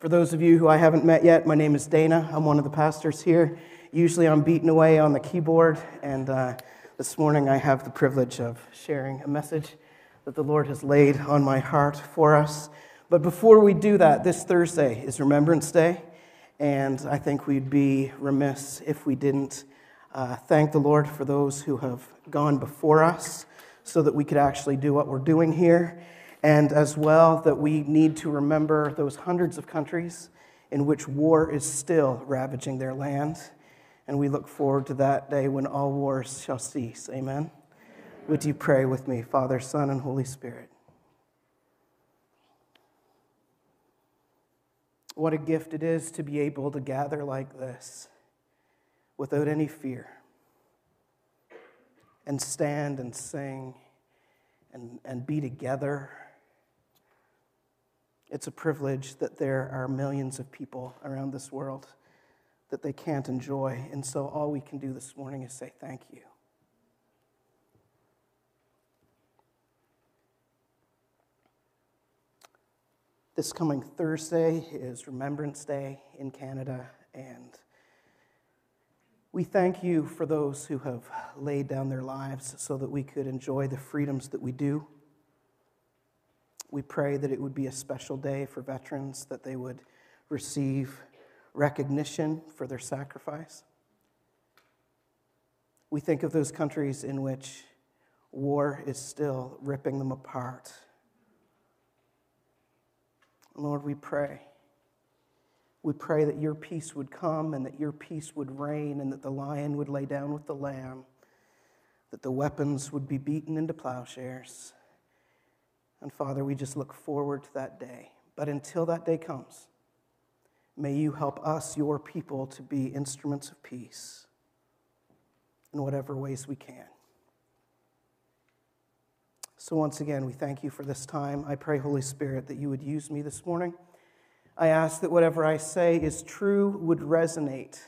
For those of you who I haven't met yet, my name is Dana. I'm one of the pastors here. Usually I'm beaten away on the keyboard, and uh, this morning I have the privilege of sharing a message that the Lord has laid on my heart for us. But before we do that, this Thursday is Remembrance Day, and I think we'd be remiss if we didn't uh, thank the Lord for those who have gone before us so that we could actually do what we're doing here. And as well, that we need to remember those hundreds of countries in which war is still ravaging their land. And we look forward to that day when all wars shall cease. Amen. Would you pray with me, Father, Son, and Holy Spirit? What a gift it is to be able to gather like this without any fear and stand and sing and, and be together. It's a privilege that there are millions of people around this world that they can't enjoy. And so all we can do this morning is say thank you. This coming Thursday is Remembrance Day in Canada, and we thank you for those who have laid down their lives so that we could enjoy the freedoms that we do. We pray that it would be a special day for veterans, that they would receive recognition for their sacrifice. We think of those countries in which war is still ripping them apart. Lord, we pray we pray that your peace would come and that your peace would reign and that the lion would lay down with the lamb, that the weapons would be beaten into plowshares. And Father, we just look forward to that day. But until that day comes, may you help us, your people, to be instruments of peace in whatever ways we can. So, once again, we thank you for this time. I pray, Holy Spirit, that you would use me this morning. I ask that whatever I say is true would resonate.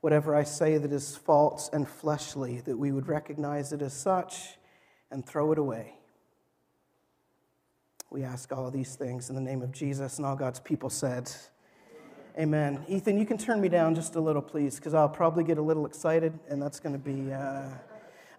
Whatever I say that is false and fleshly, that we would recognize it as such and throw it away. We ask all these things in the name of Jesus, and all God's people said, Amen. Ethan, you can turn me down just a little, please, because I'll probably get a little excited, and that's going to be. Uh...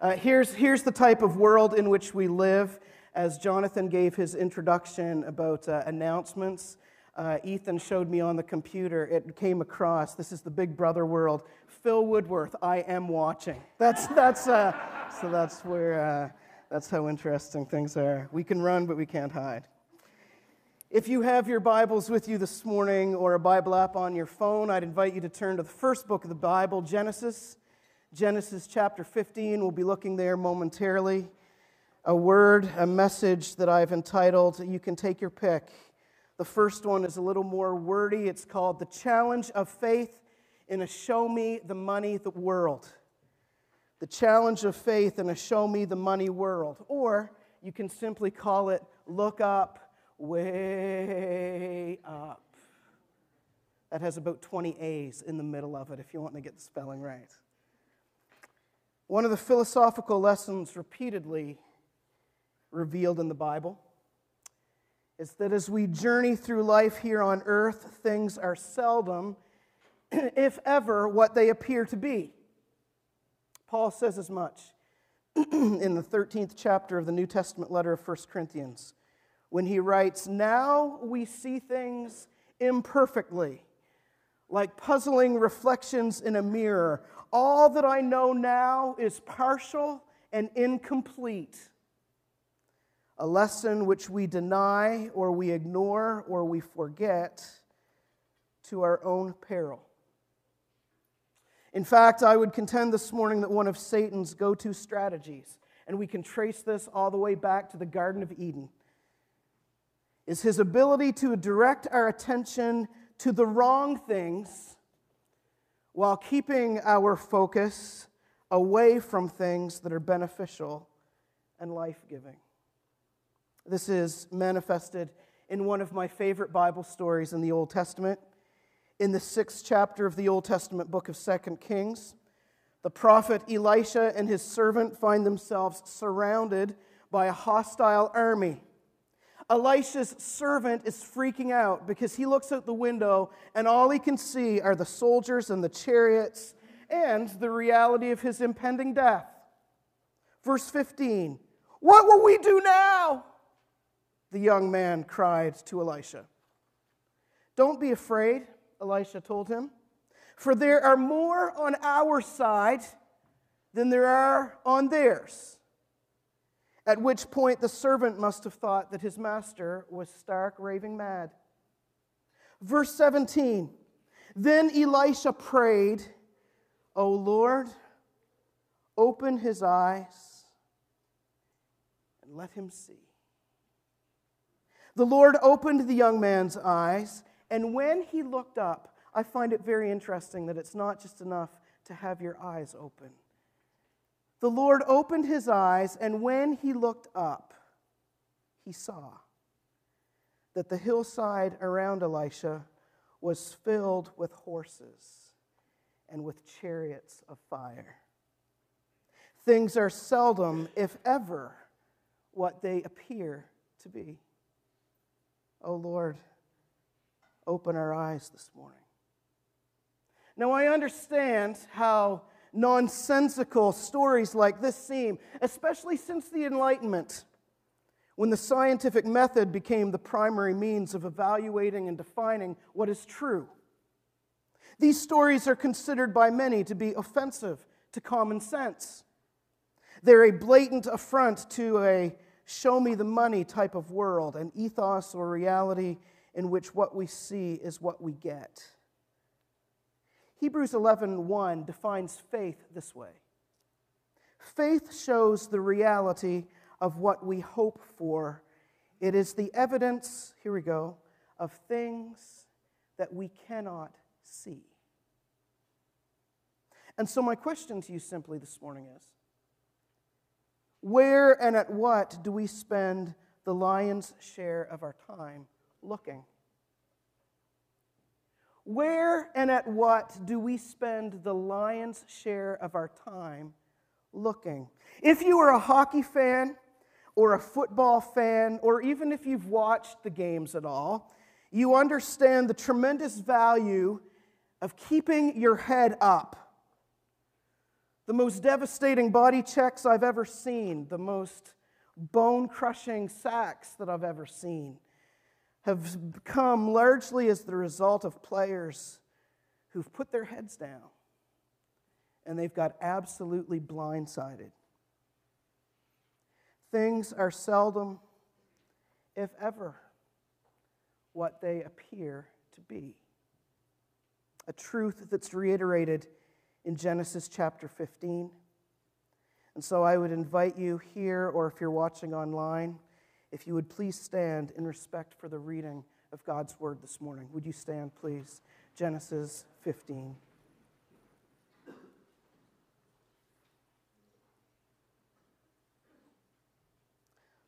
Uh, here's, here's the type of world in which we live. As Jonathan gave his introduction about uh, announcements, uh, Ethan showed me on the computer, it came across. This is the Big Brother world. Phil Woodworth, I am watching. That's, that's, uh, so that's where, uh, that's how interesting things are. We can run, but we can't hide. If you have your Bibles with you this morning or a Bible app on your phone, I'd invite you to turn to the first book of the Bible, Genesis. Genesis chapter 15. We'll be looking there momentarily. A word, a message that I've entitled, You Can Take Your Pick. The first one is a little more wordy. It's called The Challenge of Faith in a Show Me the Money the World. The Challenge of Faith in a Show Me the Money World. Or you can simply call it Look Up, Way Up. That has about 20 A's in the middle of it if you want to get the spelling right. One of the philosophical lessons repeatedly revealed in the Bible is that as we journey through life here on earth, things are seldom, if ever, what they appear to be. Paul says as much in the 13th chapter of the New Testament letter of 1 Corinthians when he writes, Now we see things imperfectly, like puzzling reflections in a mirror. All that I know now is partial and incomplete a lesson which we deny or we ignore or we forget to our own peril. In fact, I would contend this morning that one of Satan's go to strategies, and we can trace this all the way back to the Garden of Eden, is his ability to direct our attention to the wrong things while keeping our focus away from things that are beneficial and life giving. This is manifested in one of my favorite Bible stories in the Old Testament. In the sixth chapter of the Old Testament book of Second Kings, the prophet Elisha and his servant find themselves surrounded by a hostile army. Elisha's servant is freaking out because he looks out the window and all he can see are the soldiers and the chariots and the reality of his impending death. Verse 15 What will we do now? The young man cried to Elisha. Don't be afraid, Elisha told him, for there are more on our side than there are on theirs. At which point the servant must have thought that his master was stark raving mad. Verse 17 Then Elisha prayed, O Lord, open his eyes and let him see. The Lord opened the young man's eyes, and when he looked up, I find it very interesting that it's not just enough to have your eyes open. The Lord opened his eyes, and when he looked up, he saw that the hillside around Elisha was filled with horses and with chariots of fire. Things are seldom, if ever, what they appear to be. Oh Lord, open our eyes this morning. Now, I understand how nonsensical stories like this seem, especially since the Enlightenment, when the scientific method became the primary means of evaluating and defining what is true. These stories are considered by many to be offensive to common sense. They're a blatant affront to a show me the money type of world, an ethos or reality in which what we see is what we get. Hebrews 11:1 defines faith this way. Faith shows the reality of what we hope for. It is the evidence, here we go, of things that we cannot see. And so, my question to you simply this morning is where and at what do we spend the lion's share of our time looking? Where and at what do we spend the lion's share of our time looking? If you are a hockey fan or a football fan, or even if you've watched the games at all, you understand the tremendous value of keeping your head up the most devastating body checks I've ever seen, the most bone crushing sacks that I've ever seen, have come largely as the result of players who've put their heads down and they've got absolutely blindsided. Things are seldom, if ever, what they appear to be. A truth that's reiterated in Genesis chapter 15. And so I would invite you here, or if you're watching online, if you would please stand in respect for the reading of God's word this morning. Would you stand, please? Genesis 15.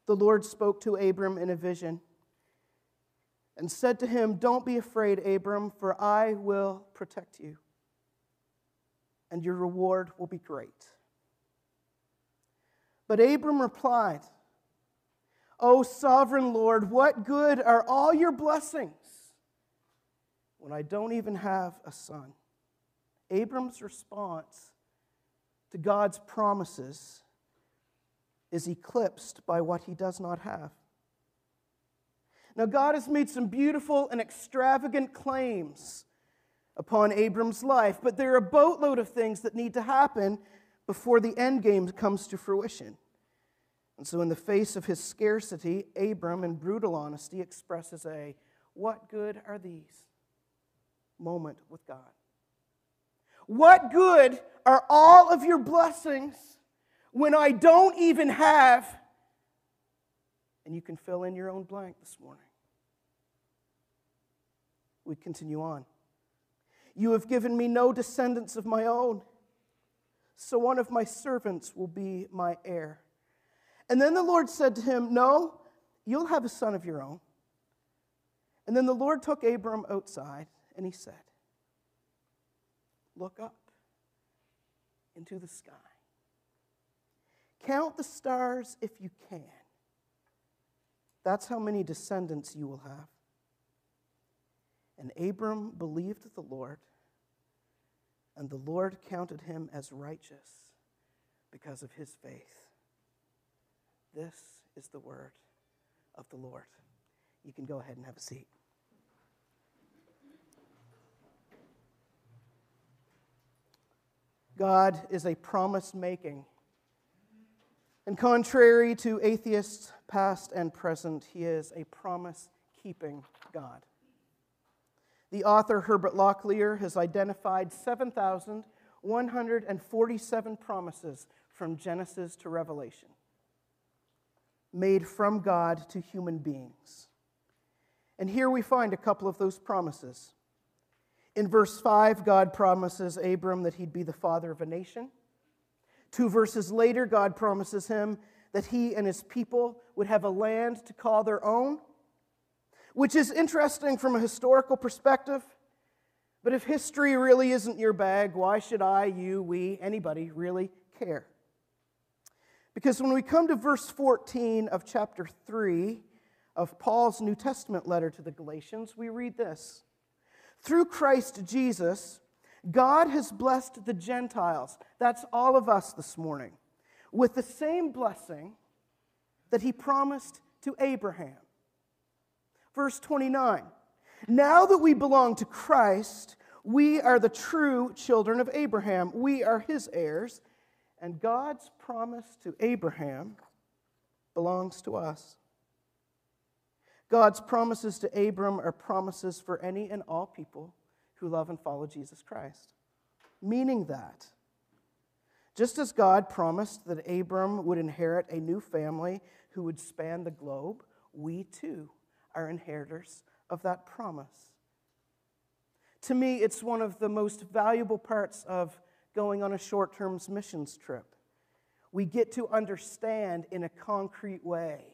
The Lord spoke to Abram in a vision and said to him, Don't be afraid, Abram, for I will protect you and your reward will be great. But Abram replied, O sovereign Lord, what good are all your blessings when I don't even have a son? Abram's response to God's promises is eclipsed by what he does not have. Now, God has made some beautiful and extravagant claims upon Abram's life, but there are a boatload of things that need to happen before the end game comes to fruition. And so, in the face of his scarcity, Abram, in brutal honesty, expresses a what good are these moment with God? What good are all of your blessings when I don't even have? And you can fill in your own blank this morning. We continue on. You have given me no descendants of my own, so one of my servants will be my heir. And then the Lord said to him, No, you'll have a son of your own. And then the Lord took Abram outside and he said, Look up into the sky. Count the stars if you can. That's how many descendants you will have. And Abram believed the Lord, and the Lord counted him as righteous because of his faith. This is the word of the Lord. You can go ahead and have a seat. God is a promise making. And contrary to atheists past and present, he is a promise keeping God. The author Herbert Lockyer has identified 7,147 promises from Genesis to Revelation, made from God to human beings. And here we find a couple of those promises. In verse 5, God promises Abram that he'd be the father of a nation. Two verses later, God promises him that he and his people would have a land to call their own which is interesting from a historical perspective. But if history really isn't your bag, why should I, you, we, anybody really care? Because when we come to verse 14 of chapter 3 of Paul's New Testament letter to the Galatians, we read this Through Christ Jesus, God has blessed the Gentiles, that's all of us this morning, with the same blessing that he promised to Abraham. Verse 29 Now that we belong to Christ, we are the true children of Abraham. We are his heirs, and God's promise to Abraham belongs to us. God's promises to Abram are promises for any and all people who love and follow Jesus Christ. Meaning that, just as God promised that Abram would inherit a new family who would span the globe, we too are inheritors of that promise. To me, it's one of the most valuable parts of going on a short term missions trip. We get to understand in a concrete way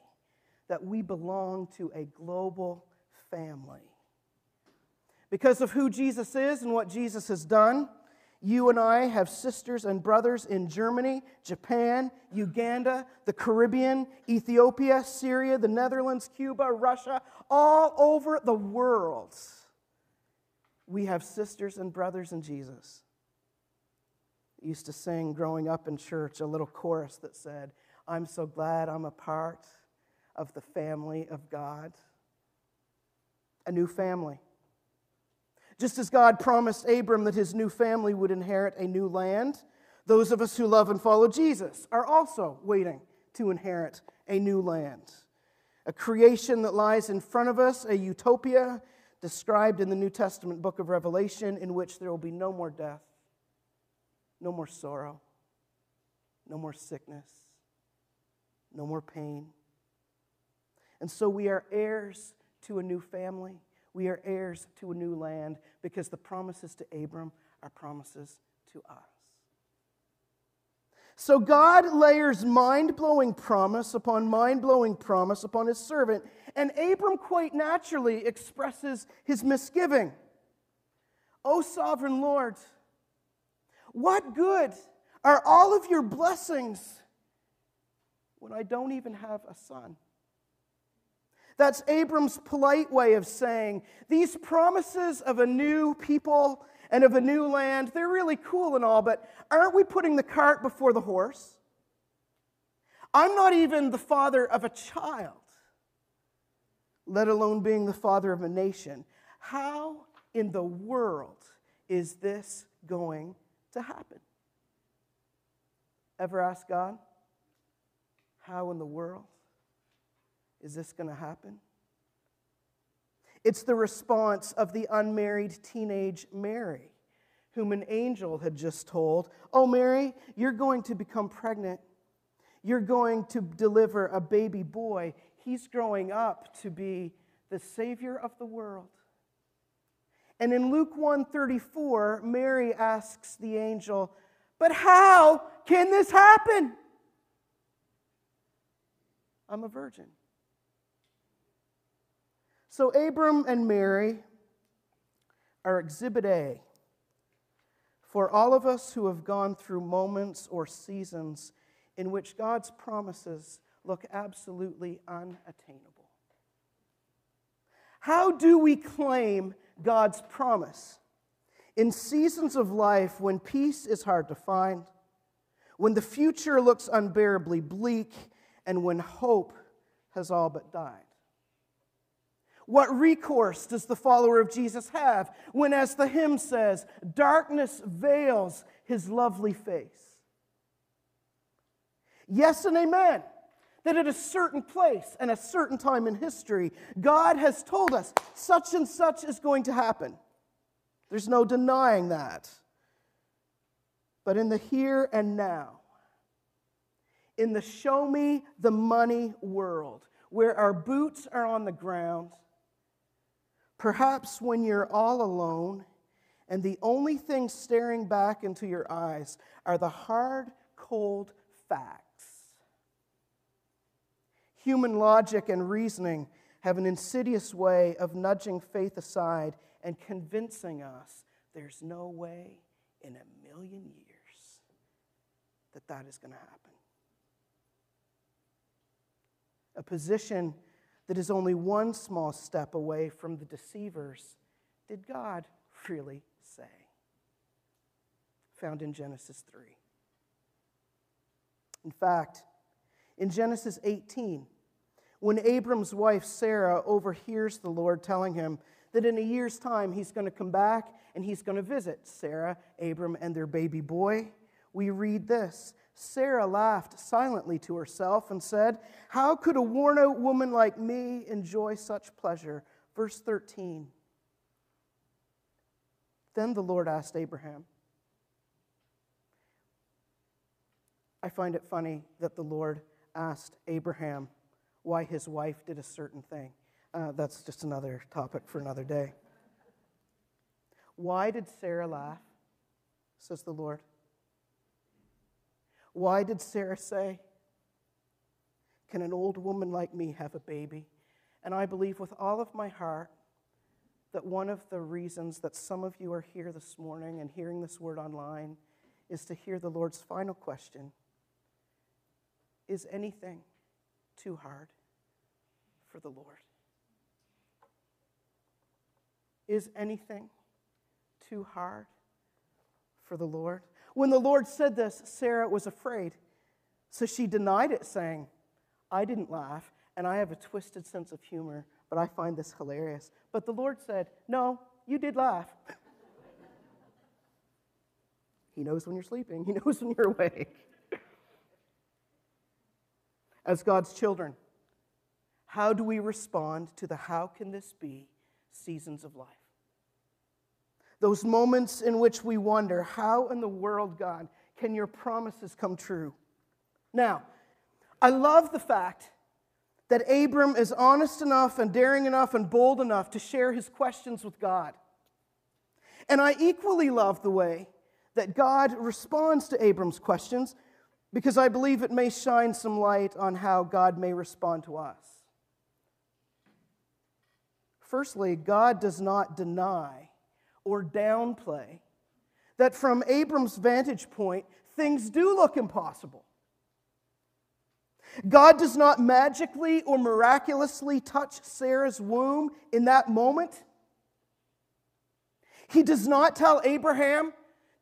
that we belong to a global family. Because of who Jesus is and what Jesus has done, you and I have sisters and brothers in Germany, Japan, Uganda, the Caribbean, Ethiopia, Syria, the Netherlands, Cuba, Russia, all over the world. We have sisters and brothers in Jesus. Used to sing growing up in church a little chorus that said, I'm so glad I'm a part of the family of God. A new family. Just as God promised Abram that his new family would inherit a new land, those of us who love and follow Jesus are also waiting to inherit a new land. A creation that lies in front of us, a utopia described in the New Testament book of Revelation, in which there will be no more death, no more sorrow, no more sickness, no more pain. And so we are heirs to a new family we are heirs to a new land because the promises to Abram are promises to us. So God layers mind blowing promise upon mind blowing promise upon his servant, and Abram quite naturally expresses his misgiving. O sovereign Lord, what good are all of your blessings when I don't even have a son? That's Abram's polite way of saying these promises of a new people and of a new land, they're really cool and all, but aren't we putting the cart before the horse? I'm not even the father of a child, let alone being the father of a nation. How in the world is this going to happen? Ever ask God, how in the world? Is this going to happen? It's the response of the unmarried teenage Mary, whom an angel had just told, Oh, Mary, you're going to become pregnant. You're going to deliver a baby boy. He's growing up to be the Savior of the world. And in Luke 134, Mary asks the angel, But how can this happen? I'm a virgin. So, Abram and Mary are exhibit A for all of us who have gone through moments or seasons in which God's promises look absolutely unattainable. How do we claim God's promise? In seasons of life when peace is hard to find, when the future looks unbearably bleak, and when hope has all but died. What recourse does the follower of Jesus have when, as the hymn says, darkness veils his lovely face? Yes and amen. That at a certain place and a certain time in history, God has told us such and such is going to happen. There's no denying that. But in the here and now, in the show me the money world, where our boots are on the ground, Perhaps when you're all alone and the only thing staring back into your eyes are the hard, cold facts. Human logic and reasoning have an insidious way of nudging faith aside and convincing us there's no way in a million years that that is going to happen. A position that is only one small step away from the deceivers, did God really say? Found in Genesis 3. In fact, in Genesis 18, when Abram's wife Sarah overhears the Lord telling him that in a year's time he's going to come back and he's going to visit Sarah, Abram, and their baby boy, we read this Sarah laughed silently to herself and said, How could a worn out woman like me enjoy such pleasure? Verse 13. Then the Lord asked Abraham, I find it funny that the Lord asked Abraham why his wife did a certain thing. Uh, that's just another topic for another day. Why did Sarah laugh? Says the Lord. Why did Sarah say, Can an old woman like me have a baby? And I believe with all of my heart that one of the reasons that some of you are here this morning and hearing this word online is to hear the Lord's final question Is anything too hard for the Lord? Is anything too hard for the Lord? When the Lord said this, Sarah was afraid. So she denied it, saying, I didn't laugh, and I have a twisted sense of humor, but I find this hilarious. But the Lord said, No, you did laugh. he knows when you're sleeping, He knows when you're awake. As God's children, how do we respond to the how can this be seasons of life? Those moments in which we wonder, how in the world, God, can your promises come true? Now, I love the fact that Abram is honest enough and daring enough and bold enough to share his questions with God. And I equally love the way that God responds to Abram's questions because I believe it may shine some light on how God may respond to us. Firstly, God does not deny or downplay that from Abram's vantage point, things do look impossible. God does not magically or miraculously touch Sarah's womb in that moment. He does not tell Abraham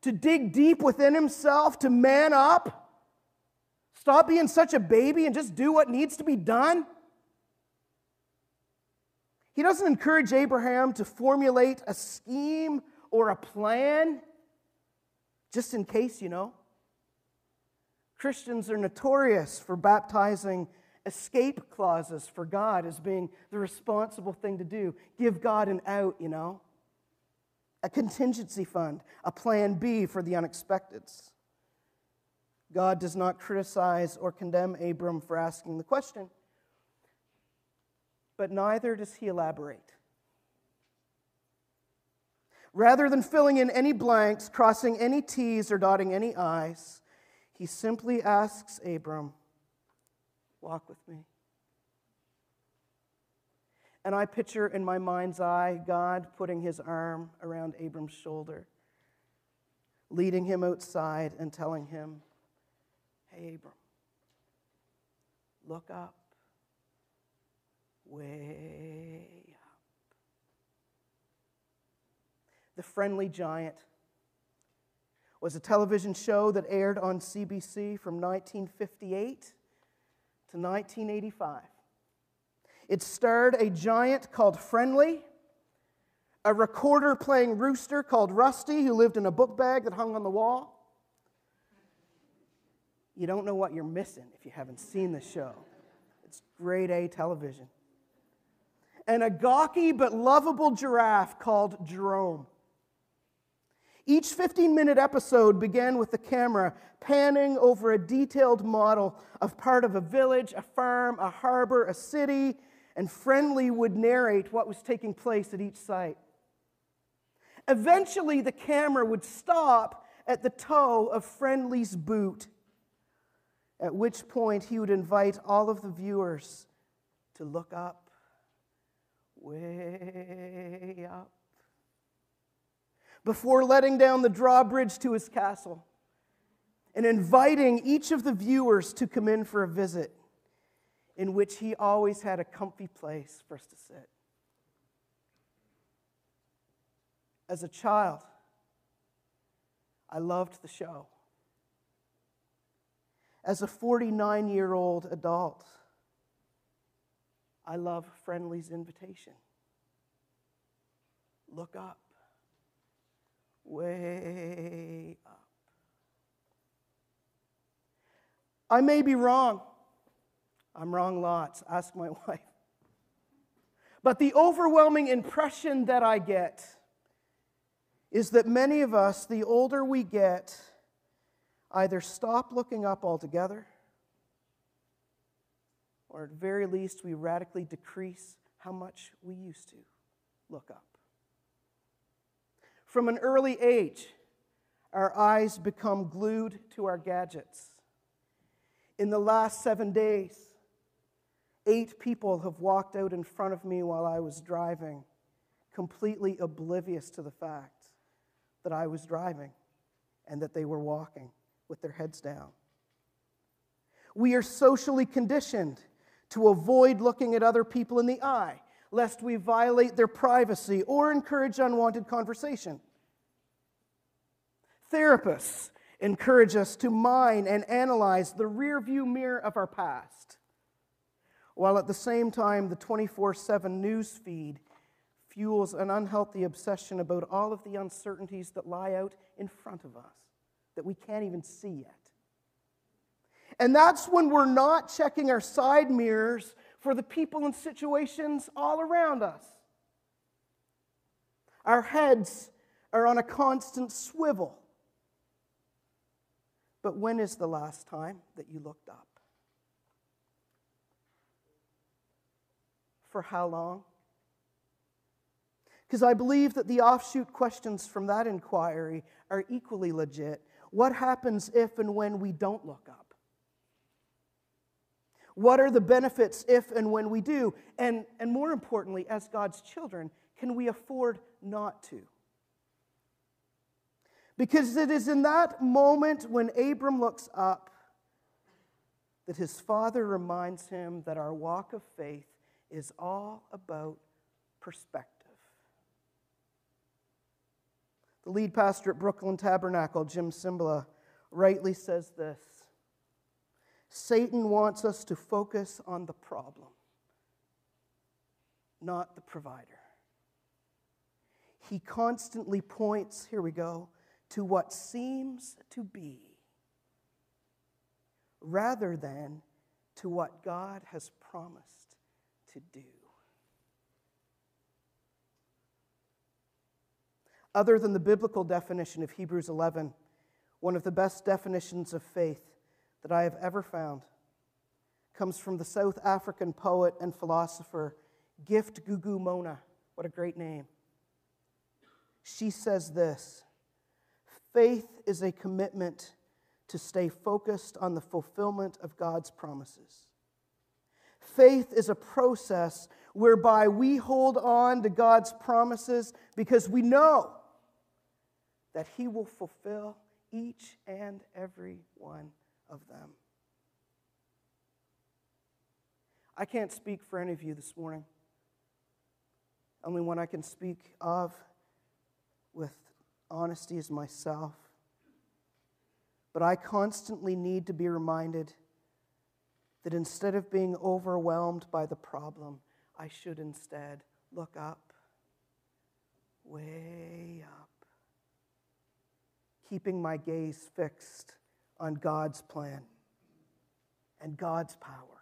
to dig deep within himself, to man up, stop being such a baby, and just do what needs to be done. He doesn't encourage Abraham to formulate a scheme or a plan just in case, you know. Christians are notorious for baptizing escape clauses for God as being the responsible thing to do. Give God an out, you know. A contingency fund, a plan B for the unexpecteds. God does not criticize or condemn Abram for asking the question but neither does he elaborate. Rather than filling in any blanks, crossing any T's, or dotting any I's, he simply asks Abram, Walk with me. And I picture in my mind's eye God putting his arm around Abram's shoulder, leading him outside and telling him, Hey, Abram, look up way up. The Friendly Giant was a television show that aired on CBC from 1958 to 1985. It starred a giant called Friendly, a recorder playing rooster called Rusty, who lived in a book bag that hung on the wall. You don't know what you're missing if you haven't seen the show. It's grade A television. And a gawky but lovable giraffe called Jerome. Each 15 minute episode began with the camera panning over a detailed model of part of a village, a farm, a harbor, a city, and Friendly would narrate what was taking place at each site. Eventually, the camera would stop at the toe of Friendly's boot, at which point he would invite all of the viewers to look up, way up before letting down the drawbridge to his castle and inviting each of the viewers to come in for a visit, in which he always had a comfy place for us to sit. As a child, I loved the show. As a 49 year old adult, I love Friendly's invitation. Look up way up. I may be wrong. I'm wrong lots. Ask my wife. But the overwhelming impression that I get is that many of us, the older we get, either stop looking up altogether, or at very least, we radically decrease how much we used to look up. From an early age, our eyes become glued to our gadgets. In the last seven days, eight people have walked out in front of me while I was driving, completely oblivious to the fact that I was driving and that they were walking with their heads down. We are socially conditioned to avoid looking at other people in the eye lest we violate their privacy or encourage unwanted conversation. Therapists encourage us to mine and analyze the rearview mirror of our past, while at the same time, the 24 7 news feed fuels an unhealthy obsession about all of the uncertainties that lie out in front of us that we can't even see yet. And that's when we're not checking our side mirrors for the people and situations all around us. Our heads are on a constant swivel. But when is the last time that you looked up? For how long? Because I believe that the offshoot questions from that inquiry are equally legit. What happens if and when we don't look up? What are the benefits if and when we do? And, and more importantly, as God's children, can we afford not to? Because it is in that moment when Abram looks up that his father reminds him that our walk of faith is all about perspective. The lead pastor at Brooklyn Tabernacle, Jim Cymbala, rightly says this Satan wants us to focus on the problem, not the provider. He constantly points, here we go, to what seems to be rather than to what God has promised to do. Other than the biblical definition of Hebrews 11, one of the best definitions of faith that I have ever found comes from the South African poet and philosopher Gift Gugu Mona. What a great name. She says this Faith is a commitment to stay focused on the fulfillment of God's promises. Faith is a process whereby we hold on to God's promises because we know that He will fulfill each and every one of them. I can't speak for any of you this morning. Only one I can speak of with honesty is myself. But I constantly need to be reminded that instead of being overwhelmed by the problem, I should instead look up, way up, keeping my gaze fixed on God's plan and God's power.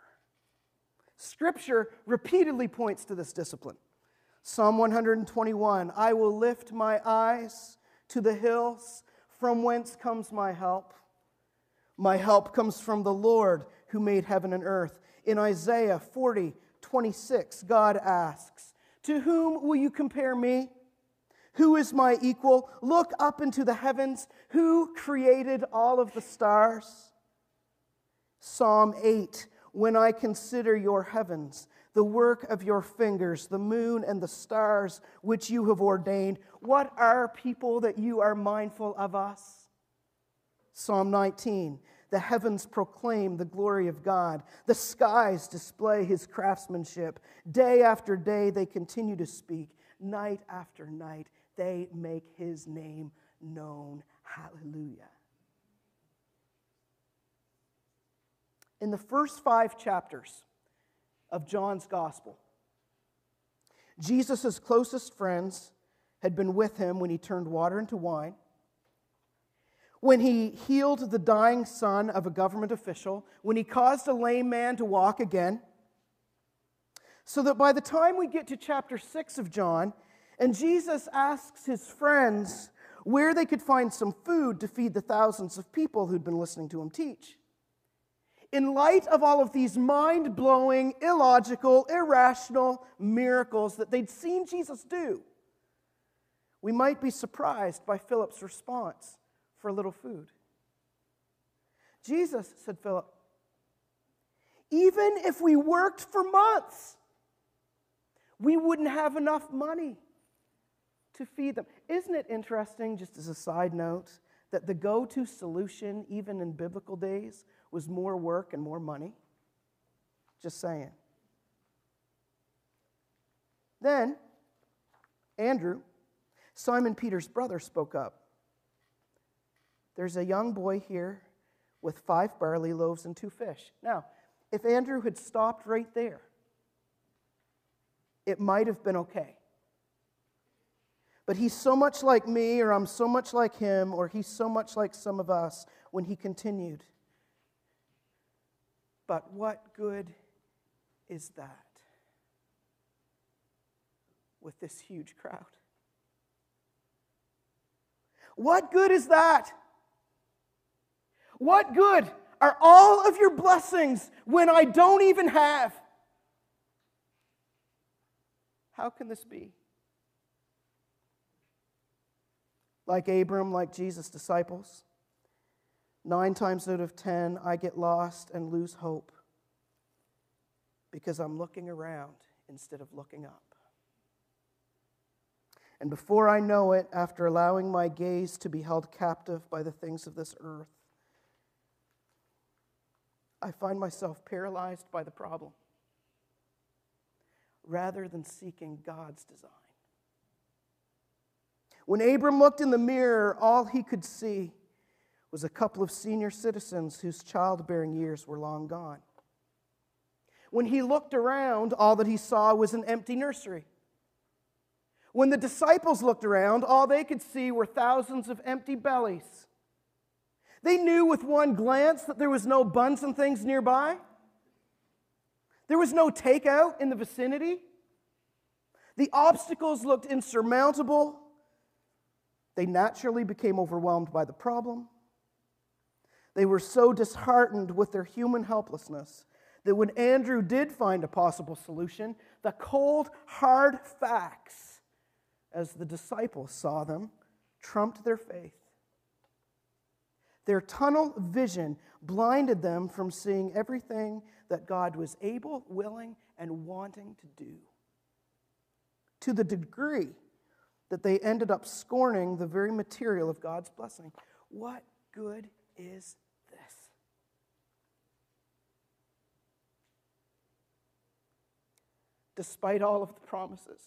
Scripture repeatedly points to this discipline. Psalm 121 I will lift my eyes to the hills, from whence comes my help. My help comes from the Lord who made heaven and earth. In Isaiah 40, 26, God asks, To whom will you compare me? Who is my equal? Look up into the heavens. Who created all of the stars? Psalm 8 When I consider your heavens, the work of your fingers, the moon and the stars which you have ordained, what are people that you are mindful of us? Psalm 19 The heavens proclaim the glory of God, the skies display his craftsmanship. Day after day they continue to speak, night after night they make his name known. Hallelujah. In the first five chapters of John's gospel, Jesus' closest friends had been with him when he turned water into wine, when he healed the dying son of a government official, when he caused a lame man to walk again. So that by the time we get to chapter 6 of John, and Jesus asks his friends where they could find some food to feed the thousands of people who'd been listening to him teach. In light of all of these mind blowing, illogical, irrational miracles that they'd seen Jesus do, we might be surprised by Philip's response for a little food. Jesus, said Philip, even if we worked for months, we wouldn't have enough money to feed them. Isn't it interesting, just as a side note, that the go to solution, even in biblical days, was more work and more money? Just saying. Then, Andrew, Simon Peter's brother, spoke up. There's a young boy here with five barley loaves and two fish. Now, if Andrew had stopped right there, it might have been okay. But he's so much like me, or I'm so much like him, or he's so much like some of us when he continued. But what good is that with this huge crowd? What good is that? What good are all of your blessings when I don't even have? How can this be? Like Abram, like Jesus' disciples. Nine times out of ten, I get lost and lose hope because I'm looking around instead of looking up. And before I know it, after allowing my gaze to be held captive by the things of this earth, I find myself paralyzed by the problem rather than seeking God's design. When Abram looked in the mirror, all he could see was a couple of senior citizens whose childbearing years were long gone. When he looked around, all that he saw was an empty nursery. When the disciples looked around, all they could see were thousands of empty bellies. They knew with one glance that there was no buns and things nearby. There was no takeout in the vicinity. The obstacles looked insurmountable. They naturally became overwhelmed by the problem. They were so disheartened with their human helplessness that when Andrew did find a possible solution, the cold, hard facts, as the disciples saw them, trumped their faith. Their tunnel vision blinded them from seeing everything that God was able, willing, and wanting to do. To the degree that they ended up scorning the very material of God's blessing. What good is this? Despite all of the promises,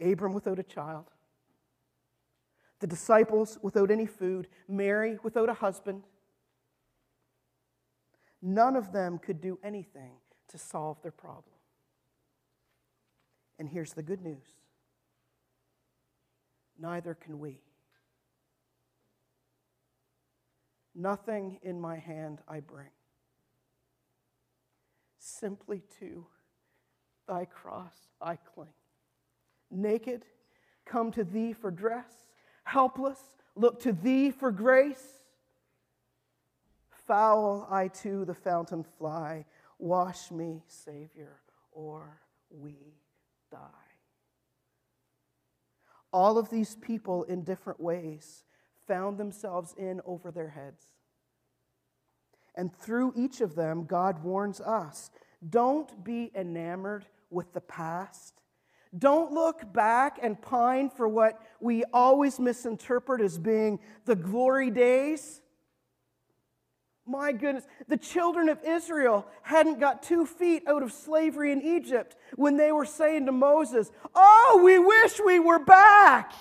Abram without a child, the disciples without any food, Mary without a husband. None of them could do anything to solve their problem. And here's the good news neither can we. Nothing in my hand I bring. Simply to thy cross I cling. Naked, come to thee for dress. Helpless, look to thee for grace. Foul I to the fountain fly. Wash me, Savior, or we die. All of these people, in different ways, found themselves in over their heads. And through each of them, God warns us don't be enamored with the past. Don't look back and pine for what we always misinterpret as being the glory days. My goodness, the children of Israel hadn't got two feet out of slavery in Egypt when they were saying to Moses, Oh, we wish we were back.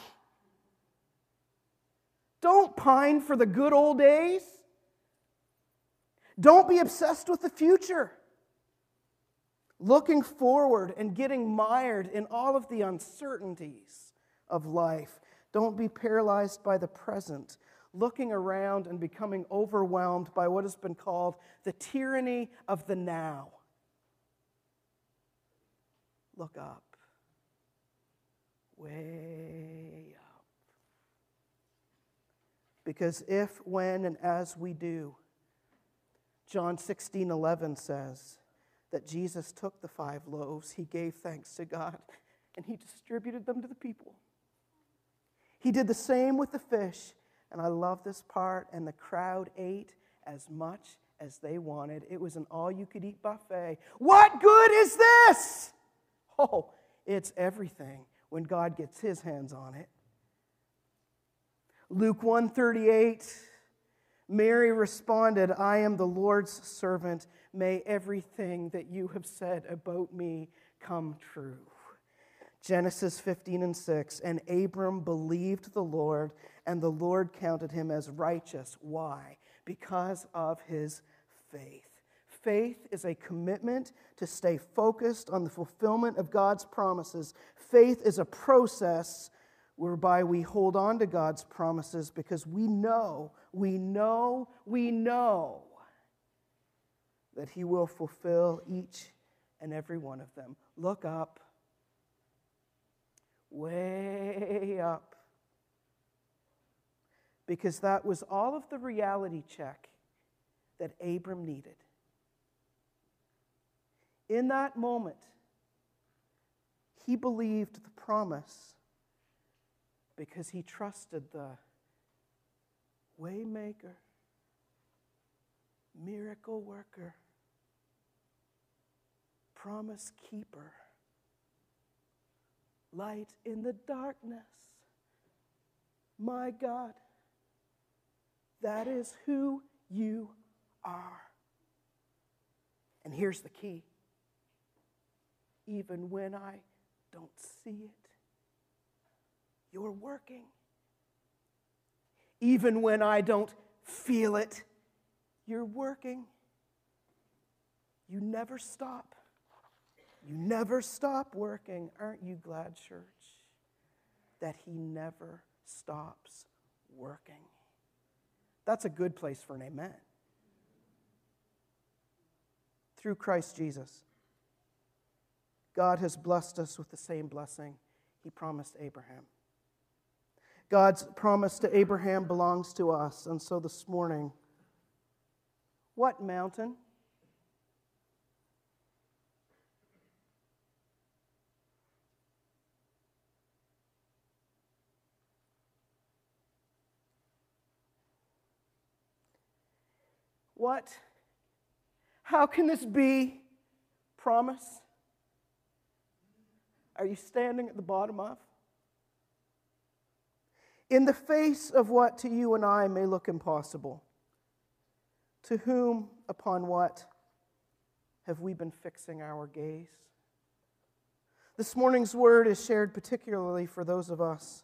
Don't pine for the good old days. Don't be obsessed with the future. Looking forward and getting mired in all of the uncertainties of life. Don't be paralyzed by the present looking around and becoming overwhelmed by what has been called the tyranny of the now. Look up. Way up. Because if, when, and as we do, John 16 11 says that Jesus took the five loaves, he gave thanks to God, and he distributed them to the people. He did the same with the fish and I love this part. And the crowd ate as much as they wanted. It was an all you could eat buffet. What good is this? Oh, it's everything when God gets his hands on it. Luke 138 Mary responded, I am the Lord's servant. May everything that you have said about me come true. Genesis 15 and 6. And Abram believed the Lord, and the Lord counted him as righteous. Why? Because of his faith. Faith is a commitment to stay focused on the fulfillment of God's promises. Faith is a process whereby we hold on to God's promises because we know, we know, we know that He will fulfill each and every one of them. Look up way up. Because that was all of the reality check that Abram needed. In that moment, he believed the promise because he trusted the waymaker, miracle worker, promise keeper light in the darkness. My God, that is who you are. And here's the key even when I don't see it, you're working. Even when I don't feel it, you're working. You never stop. You never stop working. Aren't you glad, church, that He never stops working? That's a good place for an amen. Through Christ Jesus, God has blessed us with the same blessing He promised Abraham. God's promise to Abraham belongs to us. And so this morning, what mountain? What? How can this be? Promise? Are you standing at the bottom of? In the face of what to you and I may look impossible, to whom, upon what have we been fixing our gaze? This morning's word is shared particularly for those of us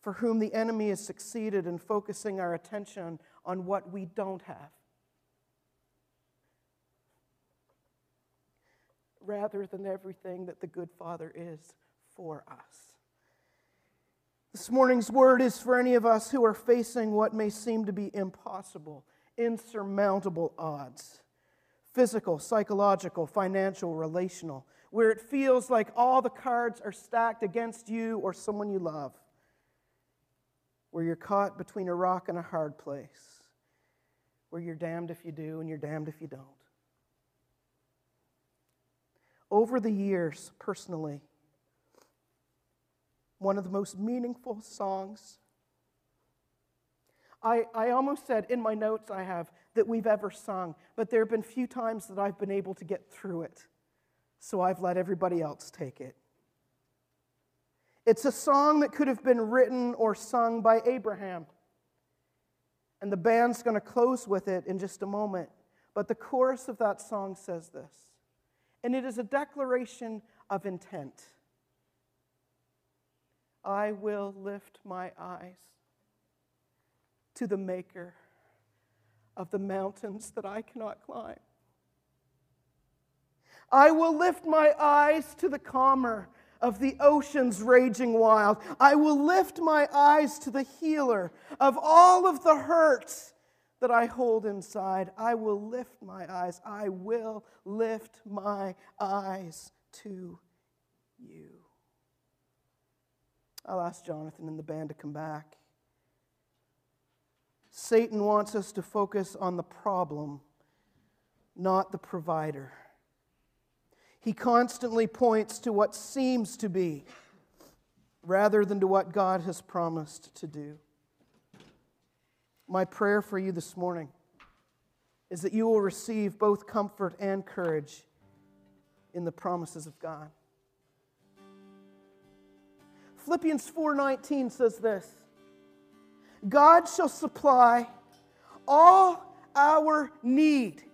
for whom the enemy has succeeded in focusing our attention on what we don't have. Rather than everything that the good Father is for us. This morning's word is for any of us who are facing what may seem to be impossible, insurmountable odds physical, psychological, financial, relational, where it feels like all the cards are stacked against you or someone you love, where you're caught between a rock and a hard place, where you're damned if you do and you're damned if you don't. Over the years, personally, one of the most meaningful songs. I, I almost said in my notes I have that we've ever sung, but there have been few times that I've been able to get through it. So I've let everybody else take it. It's a song that could have been written or sung by Abraham. And the band's going to close with it in just a moment. But the chorus of that song says this, and it is a declaration of intent. I will lift my eyes to the Maker of the mountains that I cannot climb. I will lift my eyes to the calmer of the oceans raging wild. I will lift my eyes to the healer of all of the hurts that I hold inside. I will lift my eyes. I will lift my eyes to you. I'll ask Jonathan and the band to come back. Satan wants us to focus on the problem, not the provider. He constantly points to what seems to be rather than to what God has promised to do. My prayer for you this morning is that you will receive both comfort and courage in the promises of God. Philippians 4:19 says this. God shall supply all our need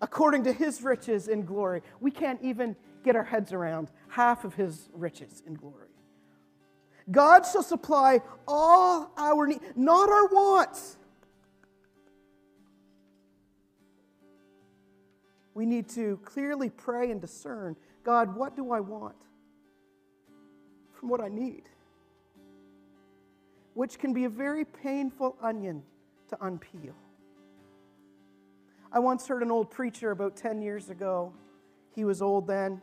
according to his riches in glory. We can't even get our heads around half of his riches in glory. God shall supply all our needs, not our wants. We need to clearly pray and discern God, what do I want? from what I need, which can be a very painful onion to unpeel. I once heard an old preacher about 10 years ago. He was old then,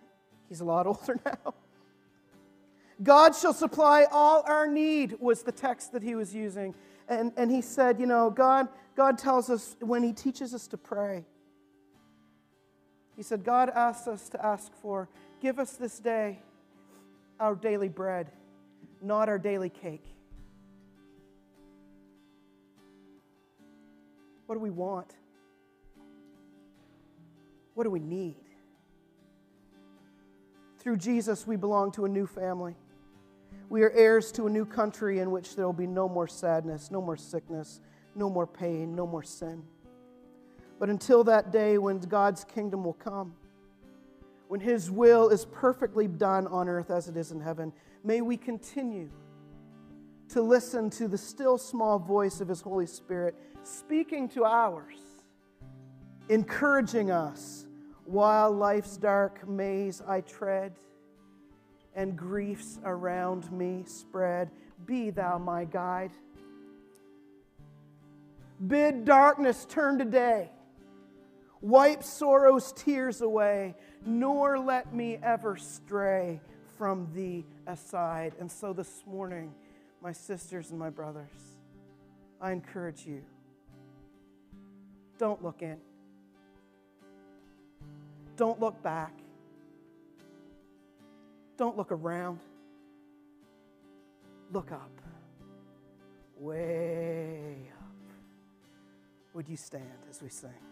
he's a lot older now. God shall supply all our need, was the text that he was using. And, and he said, You know, God, God tells us when he teaches us to pray, he said, God asks us to ask for, give us this day our daily bread, not our daily cake. What do we want? What do we need? Through Jesus, we belong to a new family. We are heirs to a new country in which there will be no more sadness, no more sickness, no more pain, no more sin. But until that day when God's kingdom will come, when His will is perfectly done on earth as it is in heaven, may we continue to listen to the still small voice of His Holy Spirit speaking to ours, encouraging us while life's dark maze I tread and griefs around me spread. Be thou my guide. Bid darkness turn to day. Wipe sorrow's tears away nor let me ever stray from thee aside. And so this morning, my sisters and my brothers, I encourage you don't look in, don't look back, don't look around, look up, way up. Would you stand as we sing?